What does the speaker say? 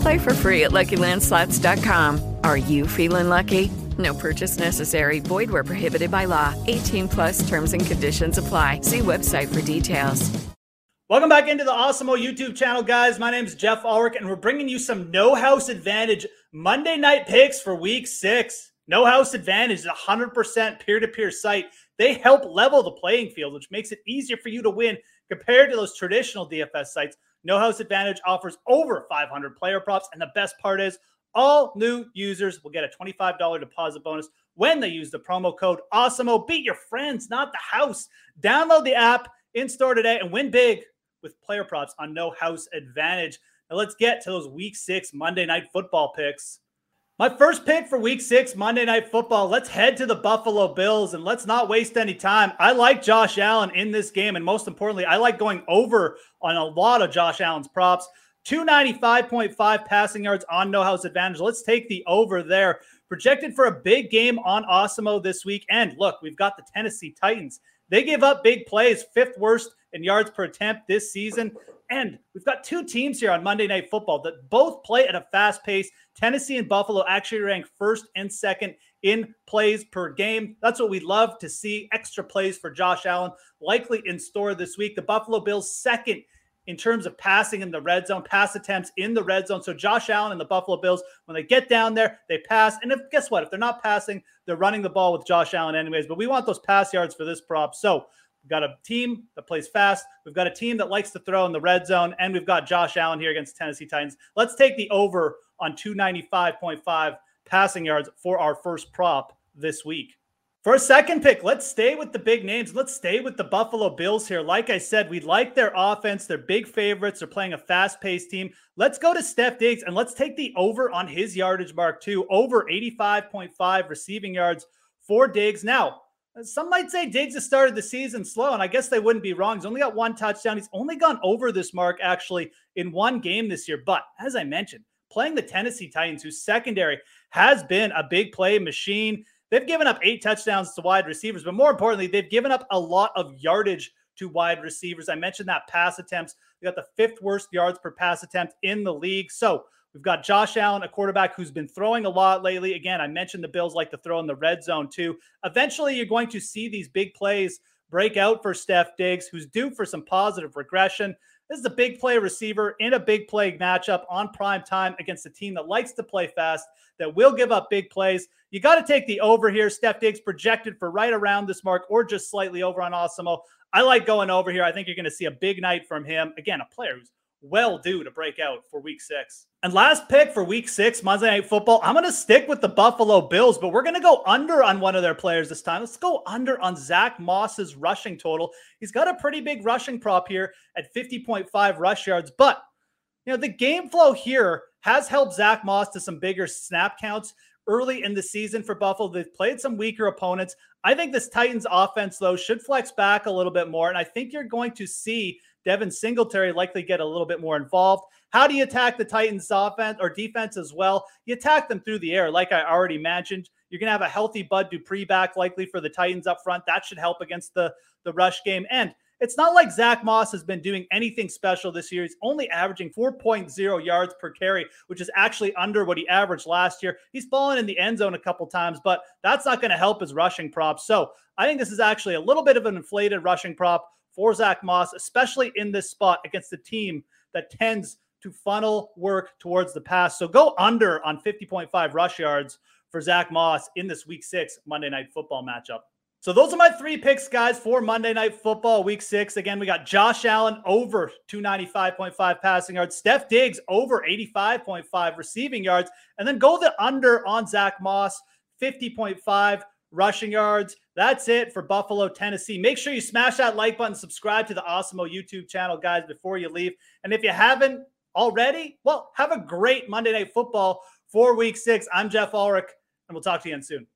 Play for free at LuckyLandSlots.com. Are you feeling lucky? No purchase necessary. Void where prohibited by law. 18 plus terms and conditions apply. See website for details. Welcome back into the Awesemo YouTube channel, guys. My name is Geoff Ulrich, and we're bringing you some No House Advantage Monday night picks for week six. No House Advantage is a 100% peer to peer site. They help level the playing field, which makes it easier for you to win compared to those traditional DFS sites. No House Advantage offers over 500 player props. And the best part is, all new users will get a $25 deposit bonus when they use the promo code AWESEMO. Beat your friends, not the house. Download the app in store today and win big with player props on No House Advantage. Now let's get to those week six Monday night football picks. My first pick for week six, Monday Night Football. Let's head to the Buffalo Bills and let's not waste any time. I like Josh Allen in this game. And most importantly, I like going over on a lot of Josh Allen's props. 295.5 passing yards on No House Advantage. Let's take the over there. Projected for a big game on Awesemo this week. And look, we've got the Tennessee Titans. They give up big plays, fifth worst in yards per attempt this season. And we've got two teams here on Monday Night Football that both play at a fast pace. Tennessee and Buffalo actually rank first and second in plays per game. That's what we love to see. Extra plays for Josh Allen likely in store this week. The Buffalo Bills second in terms of passing in the red zone, pass attempts in the red zone. So Josh Allen and the Buffalo Bills, when they get down there, they pass. And if guess what? If they're not passing, they're running the ball with Josh Allen anyways. But we want those pass yards for this prop. So We've got a team that plays fast. We've got a team that likes to throw in the red zone, and we've got Josh Allen here against Tennessee Titans. Let's take the over on 295.5 passing yards for our first prop this week. For a second pick, let's stay with the big names. Let's stay with the Buffalo Bills here. Like I said, we like their offense. They're big favorites. They're playing a fast paced team. Let's go to Steph Diggs and let's take the over on his yardage mark, too. Over 85.5 receiving yards for Diggs. Now, some might say Diggs has started the season slow, and I guess they wouldn't be wrong. He's only got one touchdown. He's only gone over this mark actually in one game this year. But as I mentioned, playing the Tennessee Titans, whose secondary has been a big play machine. They've given up eight touchdowns to wide receivers, but more importantly, they've given up a lot of yardage to wide receivers. I mentioned that pass attempts. They got the fifth worst yards per pass attempt in the league. So We've got Josh Allen, a quarterback who's been throwing a lot lately. Again, I mentioned the Bills like to throw in the red zone too. Eventually, you're going to see these big plays break out for Steph Diggs, who's due for some positive regression. This is a big play receiver in a big play matchup on prime time against a team that likes to play fast, that will give up big plays. You got to take the over here. Steph Diggs projected for right around this mark or just slightly over on Awesemo. I like going over here. I think you're going to see a big night from him. Again, a player who's well due to break out for week six. And last pick for week six, Monday Night Football. I'm going to stick with the Buffalo Bills, but we're going to go under on one of their players this time. Let's go under on Zack Moss's rushing total. He's got a pretty big rushing prop here at 50.5 rush yards, but you know, the game flow here has helped Zack Moss to some bigger snap counts early in the season for Buffalo. They've played some weaker opponents. I think this Titans offense, though, should flex back a little bit more. And I think you're going to see Devin Singletary likely get a little bit more involved. How do you attack the Titans offense or defense as well? You attack them through the air, like I already mentioned. You're going to have a healthy Bud Dupree back likely for the Titans up front. That should help against the, the rush game. And it's not like Zack Moss has been doing anything special this year. He's only averaging 4.0 yards per carry, which is actually under what he averaged last year. He's fallen in the end zone a couple times, but that's not going to help his rushing prop. So I think this is actually a little bit of an inflated rushing prop for Zack Moss, especially in this spot against a team that tends to funnel work towards the pass. So go under on 50.5 rush yards for Zack Moss in this week six Monday night football matchup. So those are my three picks, guys, for Monday Night Football Week Six. Again, we got Josh Allen over 295.5 passing yards, Steph Diggs over 85.5 receiving yards, and then go the under on Zach Moss, 50.5 rushing yards. That's it for Buffalo, Tennessee. Make sure you smash that like button, subscribe to the Awesemo YouTube channel, guys, before you leave. And if you haven't already, well, have a great Monday Night Football for Week Six. I'm Geoff Ulrich, and we'll talk to you again soon.